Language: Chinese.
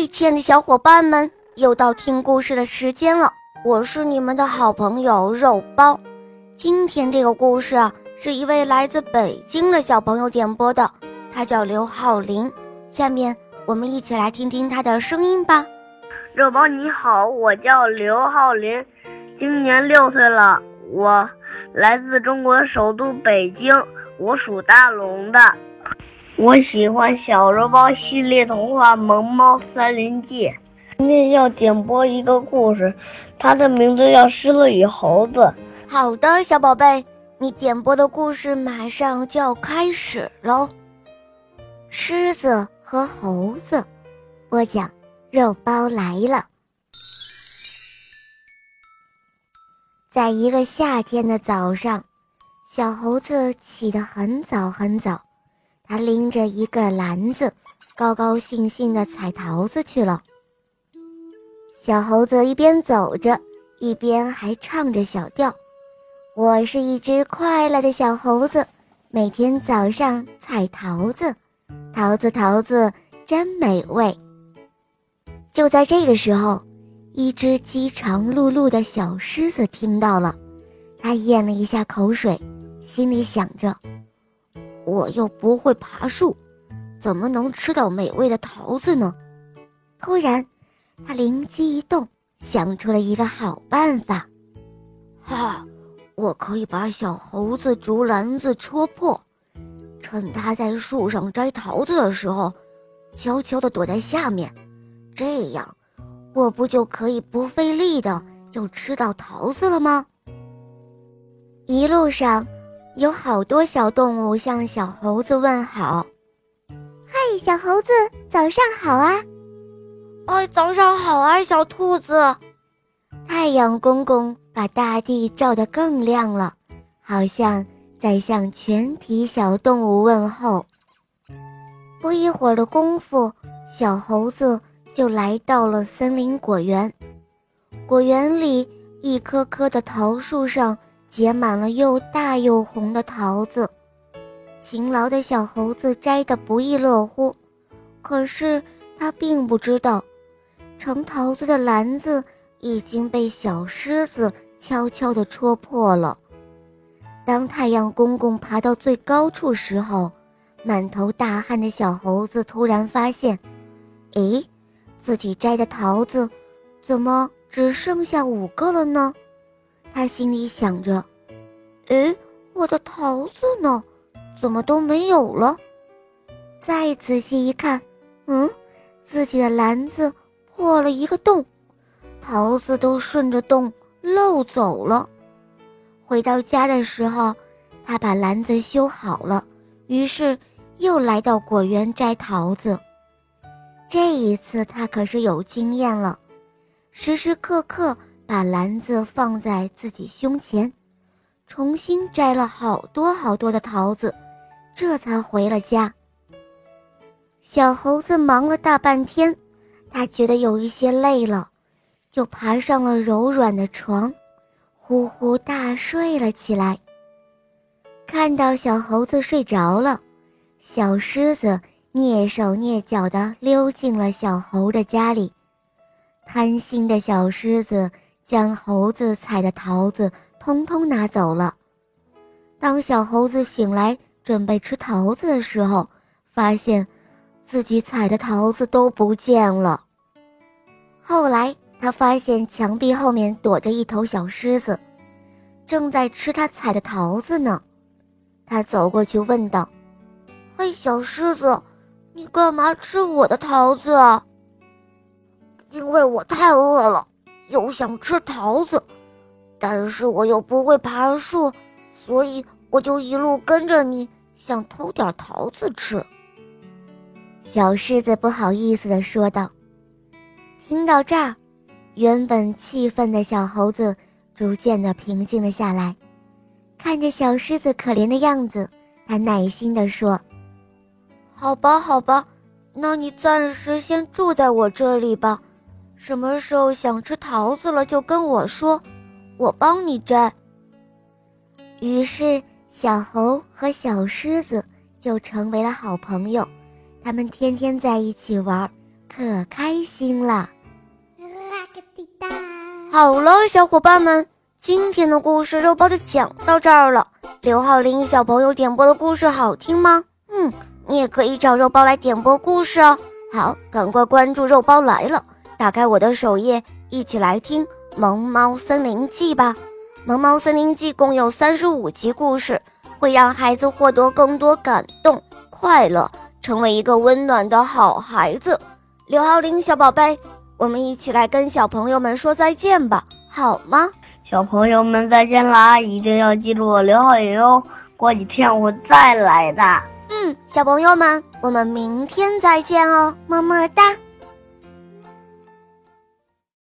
嗨，亲爱的小伙伴们，又到听故事的时间了。我是你们的好朋友肉包。今天这个故事啊，是一位来自北京的小朋友点播的，他叫刘浩林。下面我们一起来听听他的声音吧。肉包你好，我叫刘浩林，今年六岁了，我来自中国首都北京，我属大龙的。我喜欢小肉包系列童话《萌猫森林记》。今天要点播一个故事，它的名字叫《狮子与猴子》。好的，小宝贝，你点播的故事马上就要开始喽。狮子和猴子，播讲肉包来了。在一个夏天的早上，小猴子起得很早很早。他拎着一个篮子，高高兴兴地采桃子去了。小猴子一边走着，一边还唱着小调：“我是一只快乐的小猴子，每天早上采桃子，桃子桃子真美味。”就在这个时候，一只饥肠辘辘的小狮子听到了，它咽了一下口水，心里想着。我又不会爬树，怎么能吃到美味的桃子呢？突然，他灵机一动，想出了一个好办法。哈，我可以把小猴子竹篮子戳破，趁他在树上摘桃子的时候，悄悄地躲在下面，这样我不就可以不费力的就吃到桃子了吗？一路上。有好多小动物向小猴子问好，嗨，小猴子，早上好啊！哎，早上好啊，小兔子！太阳公公把大地照得更亮了，好像在向全体小动物问候。不一会儿的功夫，小猴子就来到了森林果园。果园里，一棵棵的桃树上。结满了又大又红的桃子，勤劳的小猴子摘得不亦乐乎。可是他并不知道，盛桃子的篮子已经被小狮子悄悄地戳破了。当太阳公公爬到最高处时候，满头大汗的小猴子突然发现：诶，自己摘的桃子怎么只剩下五个了呢？他心里想着：“哎，我的桃子呢？怎么都没有了？”再仔细一看，嗯，自己的篮子破了一个洞，桃子都顺着洞漏走了。回到家的时候，他把篮子修好了，于是又来到果园摘桃子。这一次他可是有经验了，时时刻刻。把篮子放在自己胸前，重新摘了好多好多的桃子，这才回了家。小猴子忙了大半天，他觉得有一些累了，就爬上了柔软的床，呼呼大睡了起来。看到小猴子睡着了，小狮子蹑手蹑脚地溜进了小猴的家里，贪心的小狮子。将猴子采的桃子通通拿走了。当小猴子醒来准备吃桃子的时候，发现自己采的桃子都不见了。后来他发现墙壁后面躲着一头小狮子，正在吃他采的桃子呢。他走过去问道：“嘿，小狮子，你干嘛吃我的桃子啊？”“因为我太饿了。”又想吃桃子，但是我又不会爬树，所以我就一路跟着你，想偷点桃子吃。小狮子不好意思地说道。听到这儿，原本气愤的小猴子逐渐地平静了下来。看着小狮子可怜的样子，他耐心地说：“好吧，好吧，那你暂时先住在我这里吧。”什么时候想吃桃子了，就跟我说，我帮你摘。于是，小猴和小狮子就成为了好朋友，他们天天在一起玩，可开心了。好了，小伙伴们，今天的故事肉包就讲到这儿了。刘浩林小朋友点播的故事好听吗？嗯，你也可以找肉包来点播故事哦。好，赶快关注肉包来了，打开我的首页，一起来听《萌猫森林记》吧。《萌猫森林记》共有三十五集故事，会让孩子获得更多感动、快乐，成为一个温暖的好孩子。刘浩林小宝贝，我们一起来跟小朋友们说再见吧，好吗？小朋友们再见啦！一定要记住我刘浩宇哦，过几天我再来的。嗯，小朋友们，我们明天再见哦，么么哒。